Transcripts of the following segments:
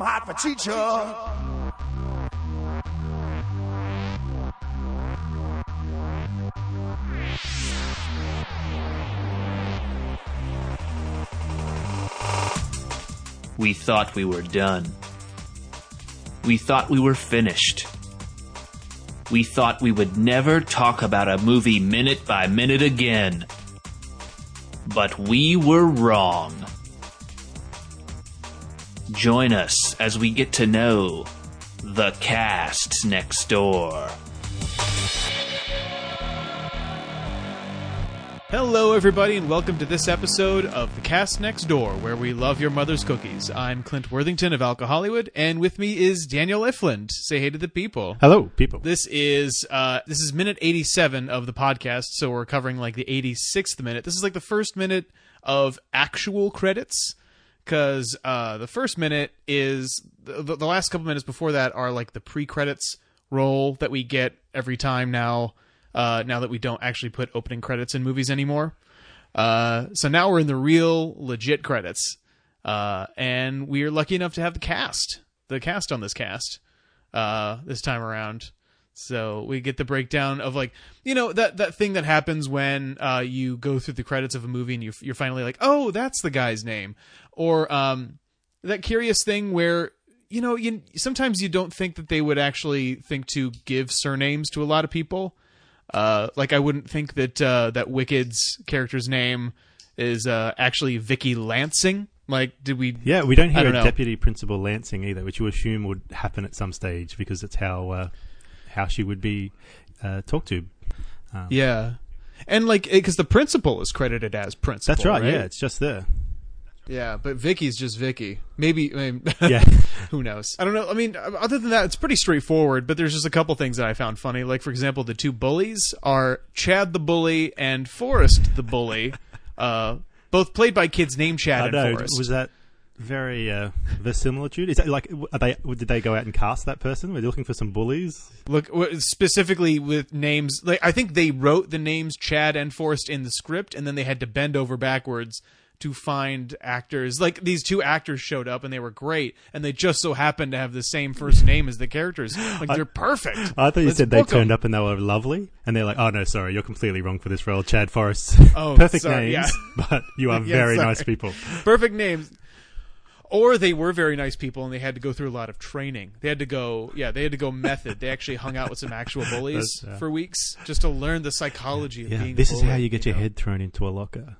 I'm hot for teacher. We thought we were done. We thought we were finished. We thought we would never talk about a movie minute by minute again. But we were wrong. Join us as we get to know the cast next door. Hello, everybody, and welcome to this episode of The Cast Next Door, where we love your mother's cookies. I'm Clint Worthington of Alcohollywood, and with me is Daniel Ifland. Say hey to the people. Hello, people. This is uh, this is minute 87 of the podcast, so we're covering like the 86th minute. This is like the first minute of actual credits, because uh, the first minute is the, the last couple minutes before that are like the pre-credits roll that we get every time now. Uh, now that we don't actually put opening credits in movies anymore, uh, so now we're in the real legit credits, uh, and we are lucky enough to have the cast, the cast on this cast, uh, this time around. So we get the breakdown of like you know that that thing that happens when uh, you go through the credits of a movie and you you're finally like oh that's the guy's name, or um, that curious thing where you know you sometimes you don't think that they would actually think to give surnames to a lot of people. Uh, like I wouldn't think that uh, that Wicked's character's name is uh, actually Vicky Lansing. Like, did we? Yeah, we don't hear don't deputy principal Lansing either, which you assume would happen at some stage because it's how uh, how she would be uh, talked to. Yeah, and like because the principal is credited as principal. That's right, Yeah, it's just there. Yeah, but Vicky's just Vicky. Maybe, I mean, Yeah. who knows? I don't know. I mean, other than that, it's pretty straightforward. But there's just a couple things that I found funny. Like, for example, the two bullies are Chad the bully and Forrest the bully, uh, both played by kids named Chad I and know. Forrest. Was that very uh, verisimilitude? Is that like are they? Did they go out and cast that person? Were they looking for some bullies? Look specifically with names. Like, I think they wrote the names Chad and Forrest in the script, and then they had to bend over backwards to find actors. Like these two actors showed up and they were great, and they just so happened to have the same first name as the characters. Like they're perfect. I thought you Let's said they turned up and they were lovely, and they're like, "Oh no, sorry, you're completely wrong for this role, Chad Forrest. Oh, perfect sorry, names, but you are Yeah, very sorry. nice people." perfect names. Or they were very nice people and they had to go through a lot of training. They had to go, yeah, they had to go method. They actually hung out with some actual bullies uh, for weeks just to learn the psychology of Yeah, being. this is how you get your know? head thrown into a locker.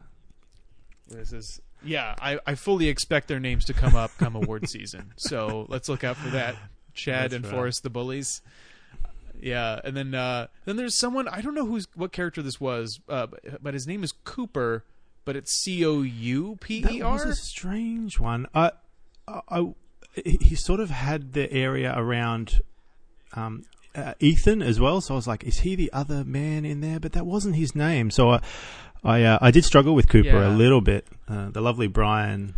This is yeah. I, I fully expect their names to come up come award season. So let's look out for that. Chad That's and right. Forrest the bullies. Yeah, and then uh, then there's someone I don't know who's what character this was, uh, but, but his name is Cooper, but it's C O U P E That was R. a strange one. I, I, I- he sort of had the area around um, uh, Ethan as well. So I was like, is he the other man in there? But that wasn't his name. So I, I, uh, I did struggle with Cooper Yeah. a little bit. Uh, the lovely Brian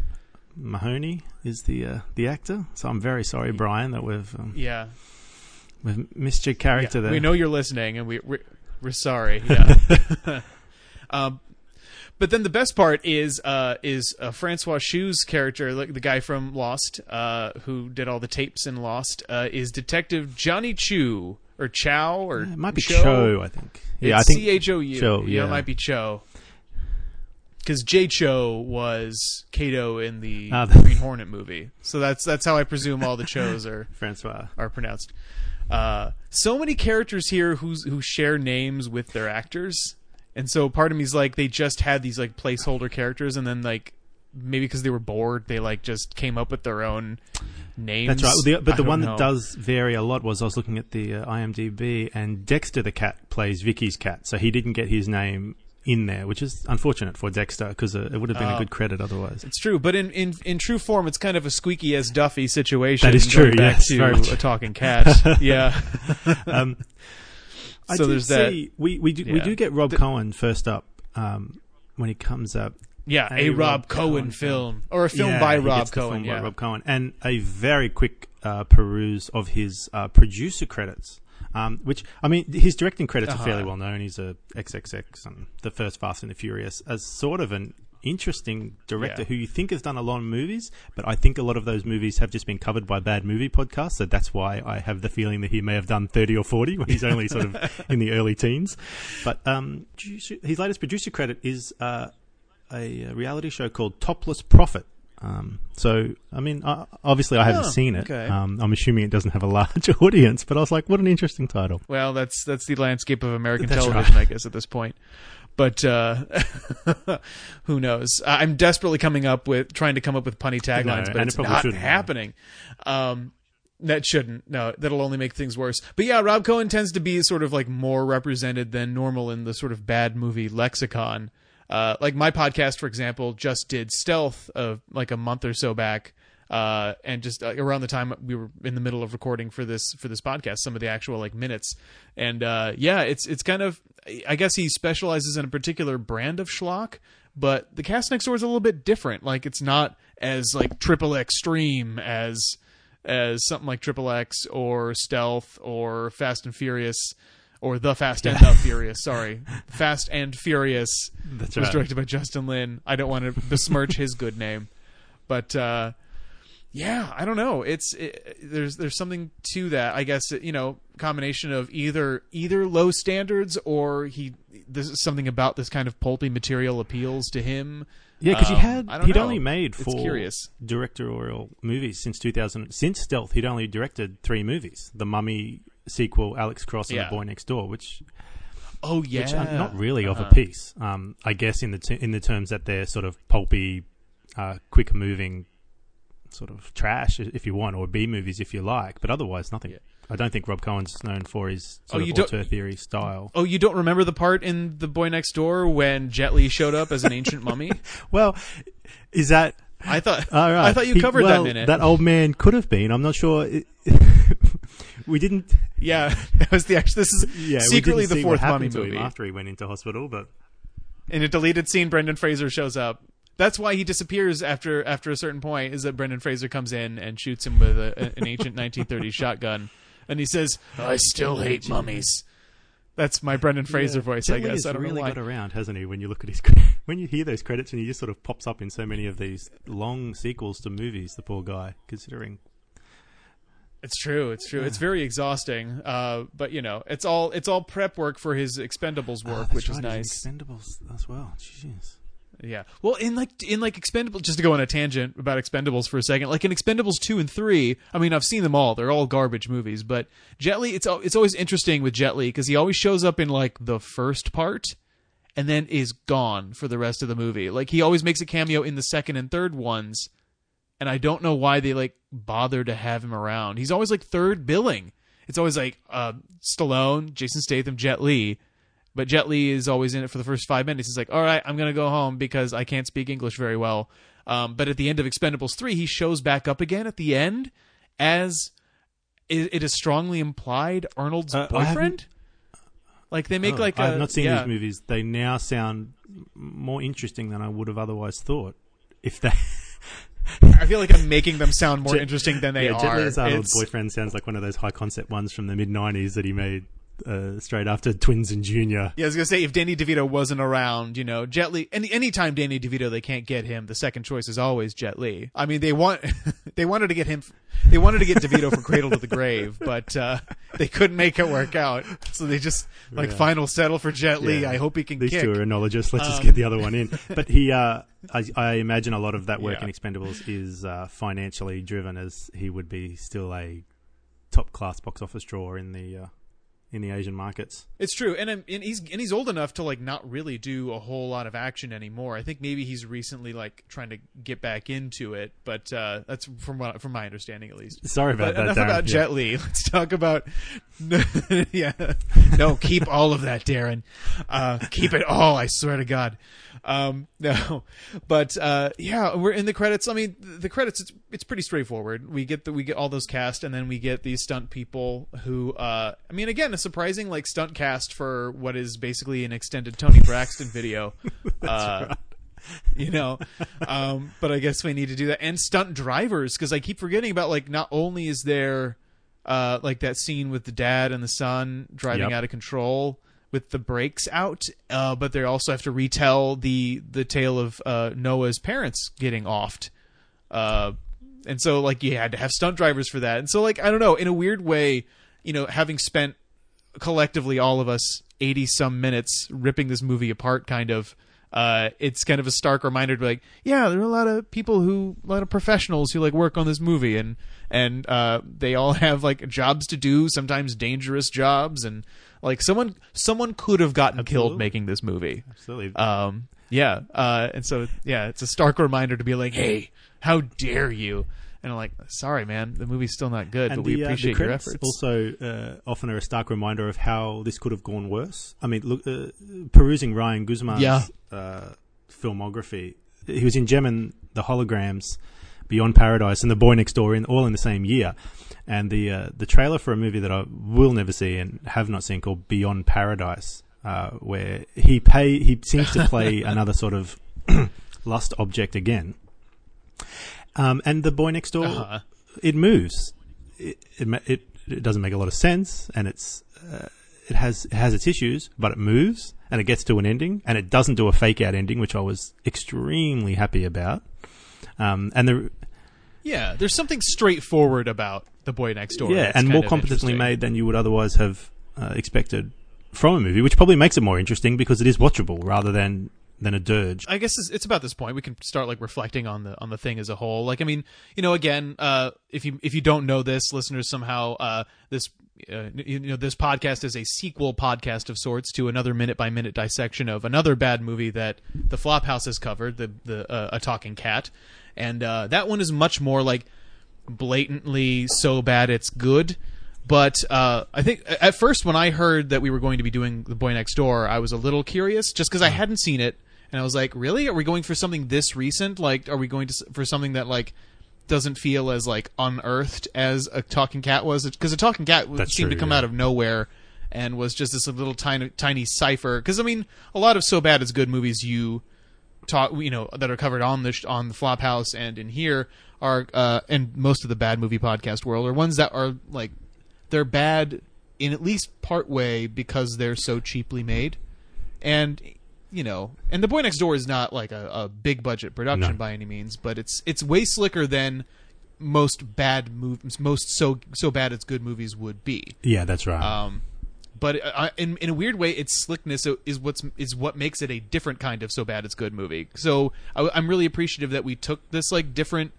Mahoney is the uh, the actor. So I'm very sorry, Brian, that we've um, Yeah, we've missed your character yeah. there. we know you're listening, and we we're, we're sorry. Yeah. um, but then the best part is uh, is uh, Francois Chau's character, like the guy from Lost, uh, who did all the tapes in Lost, uh, is Detective Johnny Chu or Chow or it might be Cho. Cho, I think. Yeah, I It's think C H O U. Cho, Yeah, it might be Cho. Because Jay Chou was Kato in the Ah, the- Green Hornet movie, so that's that's how I presume all the Chos are Francois. are pronounced. Uh, so many characters here who's who share names with their actors, and so part of me's like they just had these like placeholder characters, and then like maybe because they were bored, they like just came up with their own names. That's right. The, but I the one know. that does vary a lot was I was looking at the uh, IMDb, and Dexter the cat plays Vicky's cat, so he didn't get his name in there, which is unfortunate for Dexter because uh, it would have been Oh. a good credit otherwise. It's true, but in, in in true form, it's kind of a squeaky as Duffy situation. That is true, Back yes, to a talking cat. yeah. Um, I So did there's that. see, We we do, we do get Rob The- Cohen first up um, when he comes up. Yeah, A a, Rob, Rob Cohen, Cohen film or a film Yeah, by Rob Cohen. film by Rob Cohen, and a very quick uh, peruse of his uh, producer credits. Um, which I mean, his directing credits Uh-huh. are fairly well known. He's a XXX and the first Fast and the Furious as sort of an interesting director Yeah. who you think has done a lot of movies, but I think a lot of those movies have just been covered by bad movie podcasts. So that's why I have the feeling that he may have done 30 or 40 when he's only sort of in the early teens. But um, his latest producer credit is uh, a reality show called Topless Profit. Um, so, I mean, obviously I haven't Oh, seen it. okay. Um, I'm assuming it doesn't have a large audience, but I was like, what an interesting title. Well, that's that's the landscape of American That's television, right. I guess, at this point. But uh, who knows? I'm desperately coming up with trying to come up with punny taglines, No, but it's it not shouldn't. happening. Um, that shouldn't. No, that'll only make things worse. But yeah, Rob Cohen tends to be sort of like more represented than normal in the sort of bad movie lexicon. Uh, like my podcast, for example, just did Stealth of like a month or so back, uh, and just uh, around the time we were in the middle of recording for this for this podcast, some of the actual like minutes, and uh, yeah, it's it's kind of I guess he specializes in a particular brand of schlock, but the cast next door is a little bit different. Like it's not as like triple extreme as as something like Triple X or Stealth or Fast and Furious or The Fast and the Furious. Sorry, Fast and Furious That's was right. directed by Justin Lin. I don't want to besmirch his good name, but uh, yeah, I don't know. It's it, there's there's something to that. I guess you know combination of either either low standards or he this is something about this kind of pulpy material appeals to him. Yeah, because Um, he had he'd know. only made It's four curious. directorial movies since 2000. Since Stealth, he'd only directed three movies: The Mummy sequel, Alex Cross, and Yeah. The Boy Next Door, which Oh yeah, which are not really of Uh-huh. a piece. Um, I guess in the t- in the terms that they're sort of pulpy, uh, quick moving, sort of trash if you want, or B movies if you like. But otherwise, nothing. Yeah. I don't think Rob Cohen's known for his Oh, sort you of auteur theory style. Oh, you don't remember the part in The Boy Next Door when Jet Li showed up as an ancient mummy? Well, is that I thought All right. I thought you He- covered well, that minute. That old man could have been. I'm not sure. It- we didn't. yeah, that was the actual. This is Yeah, secretly the fourth mummy movie. after he went into hospital. But In a deleted scene, Brendan Fraser shows up. That's why he disappears after after a certain point. Is that Brendan Fraser comes in and shoots him with a, an ancient 1930s shotgun, and he says, "I still hate mummies." That's my Brendan Fraser Yeah, voice, Jet I guess. I don't really know why. got around, hasn't he? When you look at his when you hear those credits, and he just sort of pops up in so many of these long sequels to movies. The poor guy, considering. It's true. It's true. It's very exhausting. Uh, but you know, it's all it's all prep work for his Expendables Ah, work, which is nice. Expendables as well. Jeez. Yeah. Well, in like in like Expendables, just to go on a tangent about Expendables for a second, like in Expendables two and three, I mean, I've seen them all; they're all garbage movies. But Jet Li, it's it's always interesting with Jet Li because he always shows up in like the first part, and then is gone for the rest of the movie. Like he always makes a cameo in the second and third ones, and I don't know why they like bother to have him around. He's always like third billing. It's always like uh, Stallone, Jason Statham, Jet Li. But Jet Li is always in it for the first five minutes. He's like, "All right, I'm gonna go home because I can't speak English very well." Um, but at the end of Expendables three, he shows back up again at the end as it, it is strongly implied Arnold's Uh, boyfriend. Like they make Oh, like I've not seen yeah. these movies. They now sound more interesting than I would have otherwise thought. If they, I feel like I'm making them sound more Jet- interesting than they yeah, are. Jet Li as Arnold's boyfriend sounds like one of those high concept ones from the mid '90s that he made uh, straight after Twins and Junior. Yeah, I was gonna say if Danny DeVito wasn't around, you know, Jet Li. Any anytime Danny DeVito they can't get him, the second choice is always Jet Li. I mean, they want they wanted to get him, they wanted to get DeVito for Cradle to the Grave, but uh, they couldn't make it work out, so they just like Yeah. final settle for Jet Li. Yeah. I hope he can These kick. two are enologists. Let's just Um, get the other one in. But he, uh, I, I imagine a lot of that work Yeah. in Expendables is uh, financially driven, as he would be still a top class box office drawer in the uh, in the Asian markets. It's true, and, um, and he's and he's old enough to like not really do a whole lot of action anymore. I think maybe he's recently like trying to get back into it, but uh, that's from what from my understanding at least. Sorry about But that. enough Darren. about Yeah. Jet Li. Let's talk about. yeah, no, keep all of that, Darren. Uh, keep it all. I swear to God. Um, no, but uh, yeah, we're in the credits. I mean, the credits. It's it's pretty straightforward. We get the we get all those cast, and then we get these stunt people who. Uh, I mean, again, a surprising like stunt cast for what is basically an extended Toni Braxton video. uh, you know um but i guess we need to do that and stunt drivers because i keep forgetting about like not only is there uh like that scene with the dad and the son driving Yep. out of control with the brakes out, uh, but they also have to retell the the tale of uh, Noah's parents getting offed. Uh, and so like you had to have stunt drivers for that. And so like I don't know, in a weird way, you know, having spent collectively all of us 80 some minutes ripping this movie apart kind of uh, it's kind of a stark reminder to be like, yeah, there are a lot of people who, a lot of professionals who like work on this movie, and and uh, they all have like jobs to do, sometimes dangerous jobs, and like someone someone could have gotten killed making this movie. Absolutely. Um, yeah, uh, and so yeah, it's a stark reminder to be like, hey, how dare you? And I'm like, sorry, man, the movie's still not good, but we the, uh, appreciate the your efforts. Also, uh, often are a stark reminder of how this could have gone worse. I mean, look, uh, perusing Ryan Guzman's Yeah. uh, filmography, he was in Jem and the Holograms, Beyond Paradise, and The Boy Next Door, in all in the same year. And the uh, the trailer for a movie that I will never see and have not seen called Beyond Paradise, uh, where he pay he seems to play another sort of lust object again. Um, and the boy next door, Uh-huh. it moves. It, it it it doesn't make a lot of sense, and it's uh, it has it has its issues, but it moves and it gets to an ending, and it doesn't do a fake out ending, which I was extremely happy about. Um, and the Yeah, there's something straightforward about the boy next door. yeah, and more competently made than you would otherwise have uh, expected from a movie, which probably makes it more interesting because it is watchable rather than than a dirge. I guess it's, it's about this point we can start like reflecting on the on the thing as a whole. Like, I mean, you know, again, uh, if you if you don't know this, listeners, somehow uh, this uh, you know this podcast is a sequel podcast of sorts to another minute by minute dissection of another bad movie that the Flophouse has covered, the the uh, a talking cat, and uh, that one is much more like blatantly so bad it's good. But uh, I think at first when I heard that we were going to be doing The Boy Next Door, I was a little curious just because I hadn't seen it, and I was like, "Really? Are we going for something this recent? Like, are we going to for something that like doesn't feel as like unearthed as a talking cat was? Because a talking cat That's seemed true, to come yeah. out of nowhere and was just this little tiny tiny cipher. Because I mean, a lot of so bad it's good movies you talk you know that are covered on the sh- on the Flophouse and in here are uh and most of the bad movie podcast world are ones that are like they're bad in at least part way because they're so cheaply made and you know and the boy next door is not like a, a big budget production No. by any means but it's it's way slicker than most bad movies most so so bad it's good movies would be Yeah, that's right. um, but I, in in a weird way, its slickness is what's is what makes it a different kind of so bad it's good movie. So I, I'm really appreciative that we took this like different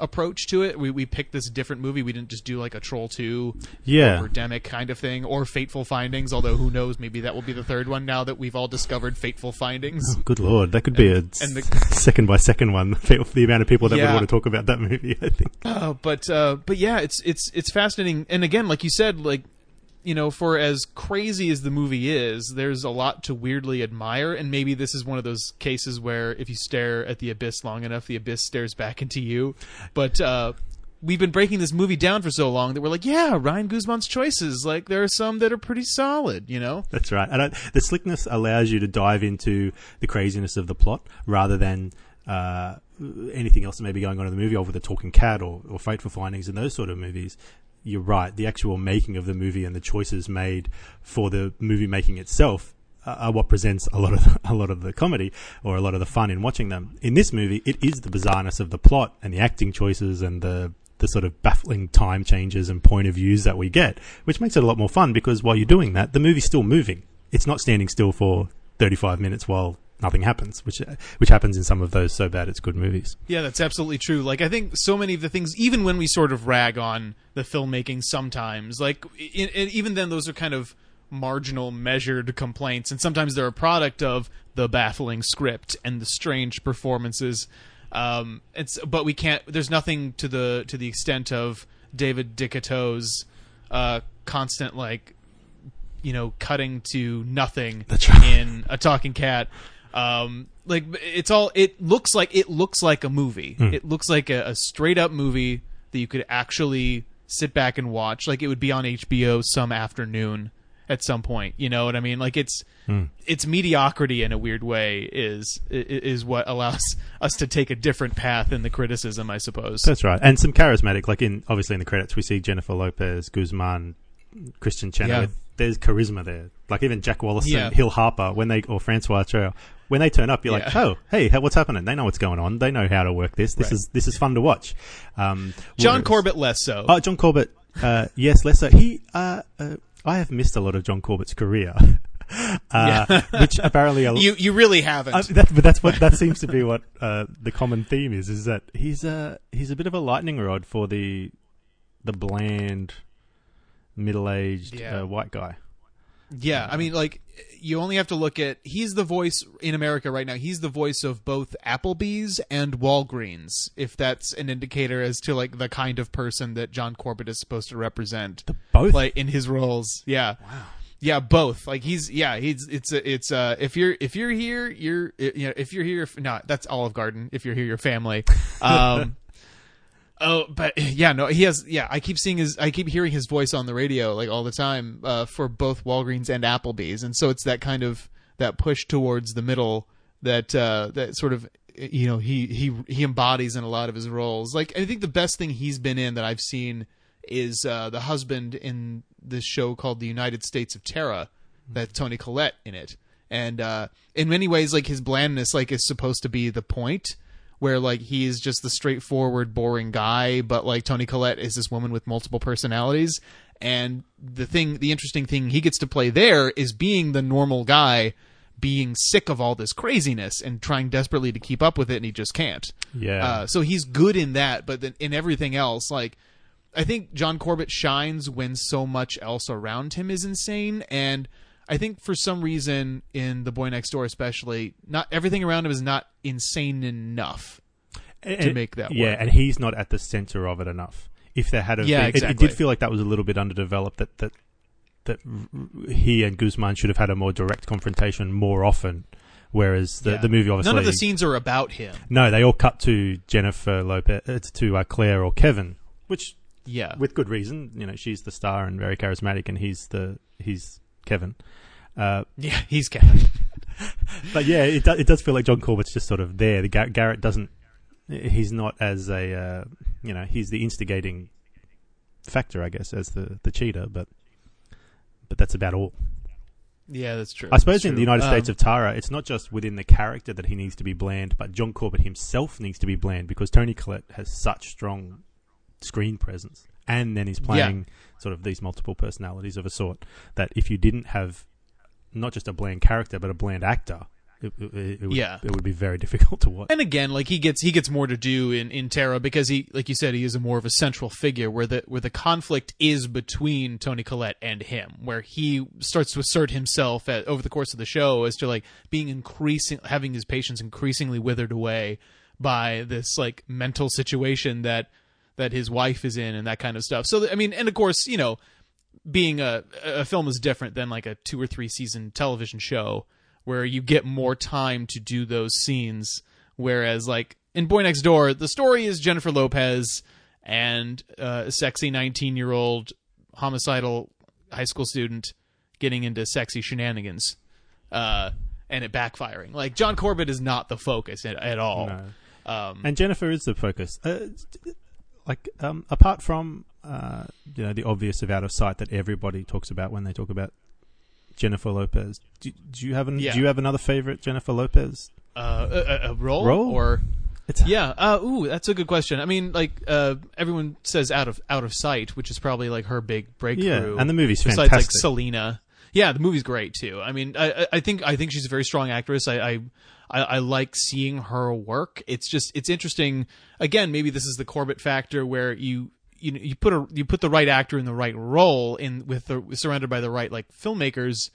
approach to it. We we picked this different movie. We didn't just do like a Troll Two, Yeah. or Demic kind of thing, or Fateful Findings. Although who knows, maybe that will be the third one now that we've all discovered Fateful Findings. Good lord, that could be a and the- second by second one the amount of people that Yeah. would want to talk about that movie. I think. Uh, but uh, but yeah, it's it's it's fascinating. And again, like you said, like you know, for as crazy as the movie is, there's a lot to weirdly admire. And maybe this is one of those cases where if you stare at the abyss long enough, the abyss stares back into you. But uh, we've been breaking this movie down for so long that we're like, yeah, Ryan Guzman's choices. Like there are some that are pretty solid. You know. That's right. And the slickness allows you to dive into the craziness of the plot rather than uh, anything else that may be going on in the movie, or with a talking cat or, or fateful findings and those sort of movies. You're right. The actual making of the movie and the choices made for the movie making itself are what presents a lot of the, a lot of the comedy or a lot of the fun in watching them. In this movie, it is the bizarreness of the plot and the acting choices and the the sort of baffling time changes and point of views that we get, which makes it a lot more fun because while you're doing that, the movie's still moving. It's not standing still for 35 minutes while nothing happens, which which happens in some of those so bad it's good movies. Yeah, that's absolutely true. Like I think so many of the things, even when we sort of rag on the filmmaking, sometimes like even then, those are kind of marginal, measured complaints, and sometimes they're a product of the baffling script and the strange performances. Um, it's but we can't. There's nothing to the to the extent of David DeCoteau's uh, constant like you know cutting to nothing right. in a talking cat um like it's all it looks like it looks like a movie Hmm. it looks like a, a straight up movie that you could actually sit back and watch like it would be on hbo some afternoon at some point you know what i mean like it's Hmm. it's mediocrity in a weird way is is what allows us to take a different path in the criticism i suppose That's right, and some charismatic. Like in obviously in the credits, we see Jennifer Lopez, Guzman, Christian Yeah. There's charisma there. Like even Jack Wallace Yeah. and Hill Harper when they or Francois Trel when they turn up, you're like, oh, hey, what's happening? They know what's going on. They know how to work this. This Right. is this is fun to watch. Um, John Corbett less so. Oh, John Corbett. Uh, yes, less so. He. Uh, uh, I have missed a lot of John Corbett's career, uh, which apparently a, you you really haven't. uh, that, but that's what that seems to be what uh, the common theme is. Is that he's a he's a bit of a lightning rod for the the bland, middle aged Yeah. uh, white guy. Yeah, I mean, like you only have to look at he's the voice in America right now. He's the voice of both Applebee's and Walgreens. If that's an indicator as to like the kind of person that John Corbett is supposed to represent, The Both. like in his roles. Yeah. Wow. Yeah, both. Like he's yeah, he's it's it's uh if you're if you're here, you're you know if you're here, if, no, that's Olive Garden. If you're here, your family. Um. Oh, but yeah, no, he has. Yeah, I keep seeing his. I keep hearing his voice on the radio like all the time uh, for both Walgreens and Applebee's, and so it's that kind of that push towards the middle that uh, that sort of you know he he he embodies in a lot of his roles. Like I think the best thing he's been in that I've seen is uh, the husband in this show called The United States of Tara, that Toni Collette in it, and uh, in many ways, like his blandness, like is supposed to be the point where like he is just the straightforward, boring guy, but like Toni Collette is this woman with multiple personalities. And the thing, the interesting thing he gets to play there is being the normal guy, being sick of all this craziness and trying desperately to keep up with it, and he just can't. Yeah. Uh, so he's good in that, but then in everything else, like I think John Corbett shines when so much else around him is insane, and I think for some reason in The Boy Next Door, especially, not everything around him is not insane enough. to make that Yeah, work. and he's not at the center of it enough. If there had, have Yeah, been, it- it, did feel like that was a little bit underdeveloped. That that that he and Guzman should have had a more direct confrontation more often. Whereas the Yeah. the movie obviously None of the scenes are about him. no, they all cut to Jennifer Lopez, uh, to uh, Claire or Kevin, which Yeah, with good reason. You know, she's the star and very charismatic, and he's the he's Kevin. Uh, yeah, he's Kevin. but yeah, it, do, it does feel like John Corbett's just sort of there. The Gar- Garrett doesn't. He's not as a uh, you know he's the instigating factor, I guess, as the the cheater, but but that's about all. yeah, that's true. I suppose That's in the. United Um, States of Tara, it's not just within the character that he needs to be bland, but John Corbett himself needs to be bland because Toni Collette has such strong screen presence, and then he's playing sort of these multiple personalities of a sort that if you didn't have not just a bland character but a bland actor, it, it, it would, Yeah. it would be very difficult to watch. and again, like he gets he gets more to do in in Tara because he, like you said, he is a more of a central figure where the where the conflict is between Toni Collette and him, where he starts to assert himself at, over the course of the show as to like being increasing, having his patience increasingly withered away by this like mental situation that that his wife is in and that kind of stuff. So I mean, and of course, you know, being a a film is different than like a two or three season television show where you get more time to do those scenes whereas like in Boy Next Door the story is Jennifer Lopez and uh, a sexy 19-year-old homicidal high school student getting into sexy shenanigans uh, and it backfiring like John Corbett is not the focus at, at all No. um, And Jennifer is the focus. Uh, like um, apart from uh, you know the obvious of out of sight that everybody talks about when they talk about Jennifer Lopez. Do, do you have an, Yeah. Do you have another favorite Jennifer Lopez? uh, a, a role, Role? or It's Yeah. Uh, ooh, that's a good question. I mean, like, uh, everyone says out of out of sight, which is probably like her big breakthrough. Yeah, and the movie's besides like. Selena. Yeah, the movie's great too. I mean, I, I- think I think she's a very strong actress. I, I I I like seeing her work. It's just it's interesting. Again, maybe this is the Corbett factor where you you know, you put a you put the right actor in the right role in with the surrounded by the right like filmmakers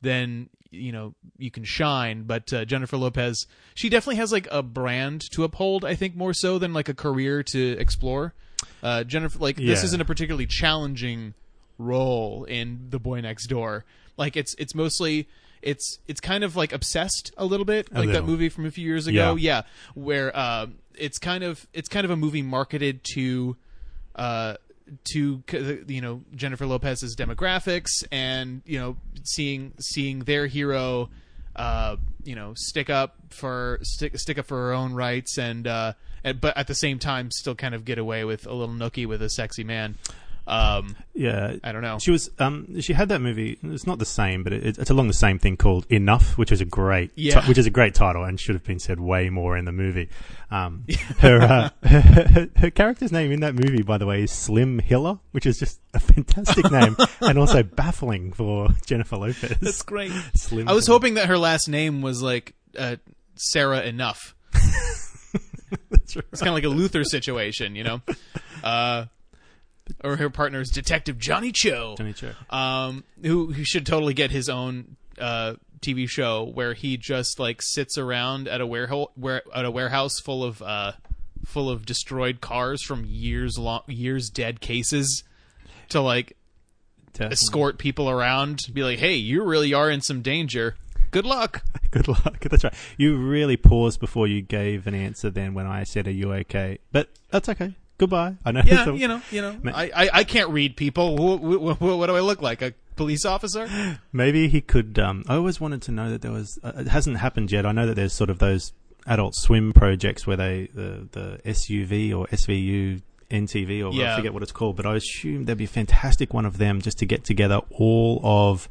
then you know you can shine but uh, jennifer lopez she definitely has like a brand to uphold i think more so than like a career to explore uh, jennifer like this isn't a particularly challenging role in the boy next door like it's it's mostly it's it's kind of like obsessed a little bit like that movie from a few years ago Yeah. yeah where uh, it's kind of it's kind of a movie marketed to uh, to you know Jennifer Lopez's demographics and you know seeing seeing their hero uh, you know stick up for stick stick up for her own rights and uh, and but at the same time still kind of get away with a little nookie with a sexy man. Um, Yeah, I don't know. She was. Um, she had that movie. It's not the same, but it, it's along the same thing called Enough, which is a great, Yeah. which is a great title and should have been said way more in the movie. Um, her, uh, her her character's name in that movie, by the way, is Slim Hiller, which is just a fantastic name and also baffling for Jennifer Lopez. That's great. Slim. I was Hiller. hoping that her last name was like uh, Sarah Enough. That's right. It's kind of like a Luther situation, you know. Uh, or her partner is Detective Johnny Cho. Johnny Cho. um, who who should totally get his own uh, TV show where he just like sits around at a warehouse where at a warehouse full of uh, full of destroyed cars from years long years dead cases to like escort people around, be like, "Hey, you really are in some danger. Good luck." Good luck. That's right. You really paused before you gave an answer. Then when I said, "Are you okay?" But that's okay. Goodbye. I know. Yeah, the- you know, you know, Ma- I, I, I can't read people. What, what, what do I look like? A police officer? Maybe he could. Um, I always wanted to know that there was. Uh, it hasn't happened yet. I know that there's sort of those Adult Swim projects where they the the SUV or SVU NTV or Yeah. I forget what it's called, but I assume there'd be a fantastic one of them just to get together all of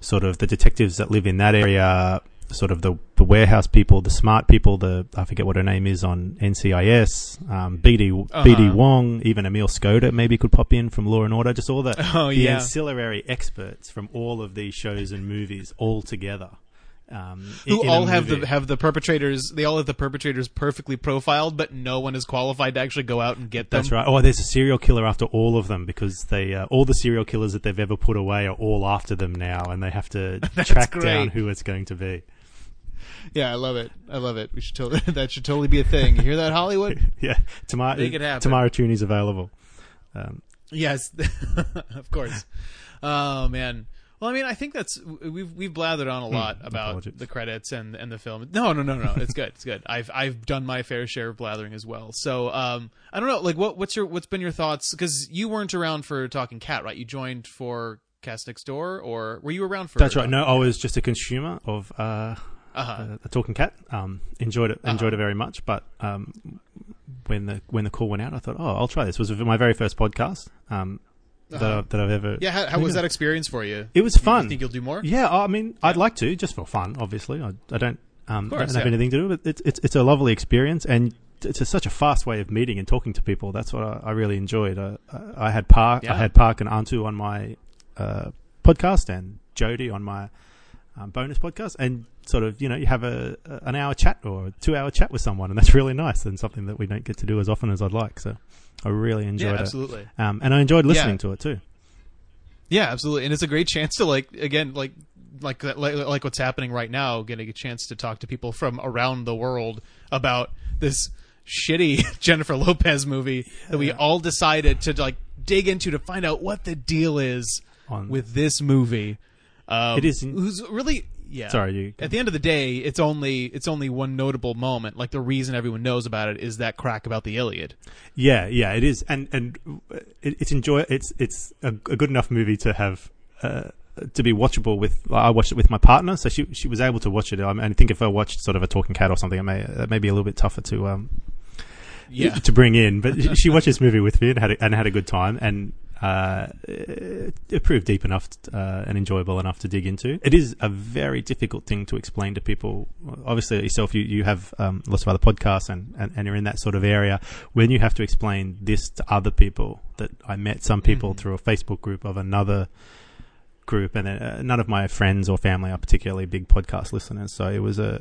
sort of the detectives that live in that area, sort of the the warehouse people, the smart people, the I forget what her name is on NCIS, um, BD Uh-huh. BD Wong, even Emil Skoda maybe could pop in from Law and Order, just all the Oh, the yeah. ancillary experts from all of these shows and movies all together. Um, Who in- in a all have the have the perpetrators? They all have the perpetrators perfectly profiled, but no one is qualified to actually go out and get them. That's right. Oh, there's a serial killer after all of them because they uh, all the serial killers that they've ever put away are all after them now, and they have to track great. down who it's going to be. Yeah, I love it. I love it. We should totally that should totally be a thing. You hear that, Hollywood? Yeah, tomorrow. Make it happen. Tamara Tunie's available. Um, yes, of course. Oh man. Well, I mean, I think that's we've we've blathered on a lot about apologies. the credits and and the film. No, no, no, no. It's good. It's good. I've I've done my fair share of blathering as well. So, um, I don't know. Like, what what's your what's been your thoughts? Because you weren't around for Talking Cat, right? You joined for Cast Next Door, or were you around for? that's right. No, I was just a consumer of uh, Uh-huh. uh, a talking cat. Um, enjoyed it. Enjoyed it very much. But um, when the when the call went out, I thought, oh, I'll try this. It was my very first podcast um, that Uh-huh. I, that I've ever. Yeah. How, how was that experience for you? It was fun. You think you'll do more? Yeah, I mean, I'd like to just for fun. Obviously, I, I don't, um, course, don't have yeah. anything to do, but it's it's it's a lovely experience, and it's a, such a fast way of meeting and talking to people. That's what I, I really enjoyed. Uh, I had Park, Yeah. I had Park and Antu on my uh, podcast, and Jody on my um, bonus podcast, and sort of you know you have a, an hour chat or a two hour chat with someone, and that's really nice and something that we don't get to do as often as I'd like. So I really enjoyed Yeah, it, absolutely. um, and I enjoyed listening Yeah. to it too. Yeah, absolutely, and it's a great chance to like again like like like, like what's happening right now, getting a chance to talk to people from around the world about this shitty Jennifer Lopez movie that we all decided to like dig into to find out what the deal is On- with this movie. Um, It is- who's really yeah. Sorry, you. At the end of the day, it's only it's only one notable moment. Like the reason everyone knows about it is that crack about the Iliad. Yeah, yeah, it is, and and it, it's enjoy. It's it's a, a good enough movie to have uh, to be watchable with. I watched it with my partner, so she she was able to watch it. I, mean, I think if I watched sort of a talking cat or something, it may it may be a little bit tougher to um Yeah. to bring in. But she- she watched this movie with me and had a, and had a good time, and uh, it, it proved deep enough uh, and enjoyable enough to dig into. It is a very difficult thing to explain to people. Obviously, yourself, you you have um, lots of other podcasts and, and and you're in that sort of area. When you have to explain this to other people, that I met some people Mhm. through a Facebook group of another group, and uh, none of my friends or family are particularly big podcast listeners. So it was a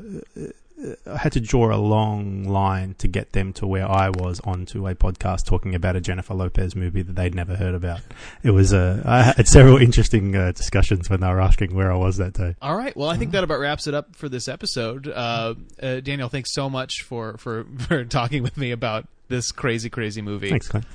I had to draw a long line to get them to where I was onto a podcast talking about a Jennifer Lopez movie that they'd never heard about. It was uh, I had several interesting uh, discussions when they were asking where I was that day. All right. Well, I think that about wraps it up for this episode. Uh, uh, Daniel, thanks so much for, for, for talking with me about this crazy, crazy movie. Thanks, Clint.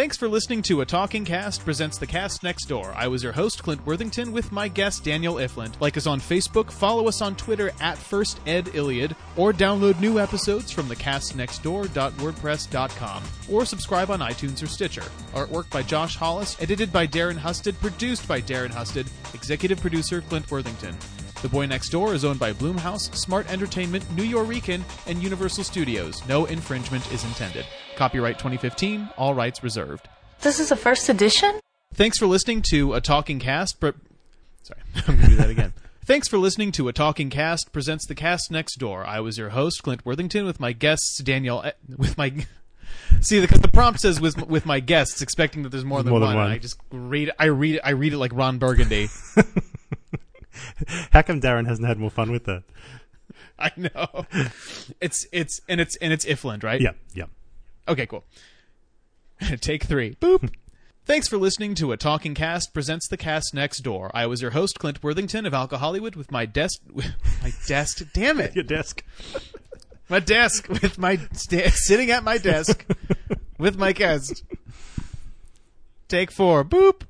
Thanks for listening to A Talking Cast presents The Cast Next Door. I was your host, Clint Worthington, with my guest, Daniel Ifland. Like us on Facebook, follow us on Twitter at First Ed Iliad, or download new episodes from thecastnextdoor.wordpress.com, or subscribe on iTunes or Stitcher. Artwork by Josh Hollis, edited by Darren Husted, produced by Darren Husted, executive producer Clint Worthington. The Boy Next Door is owned by Blumhouse, Smart Entertainment, Nuyorican, and Universal Studios. No infringement is intended. Copyright 2015, all rights reserved. This is a first edition? Thanks for listening to a Talking Cast. Pre- Sorry, I'm going to do that again. Thanks for listening to a Talking Cast presents the Cast Next Door. I was your host, Clint Worthington, with my guests Daniel. E- with my see because the prompt says with with my guests, expecting that there's more than More than one. one. I just read I read it I read it like Ron Burgundy. How come Darren hasn't had more fun with that? I know. It's it's and it's and it's Ifland, right? Yeah, yeah. Okay, cool. Take three. Boop. Thanks for listening to A Talking Cast presents the cast next door. I was your host, Clint Worthington of Alcohollywood, with my desk, my desk, damn it, Your desk. my desk, with my sta- sitting at my desk with my guest. Take four. Boop.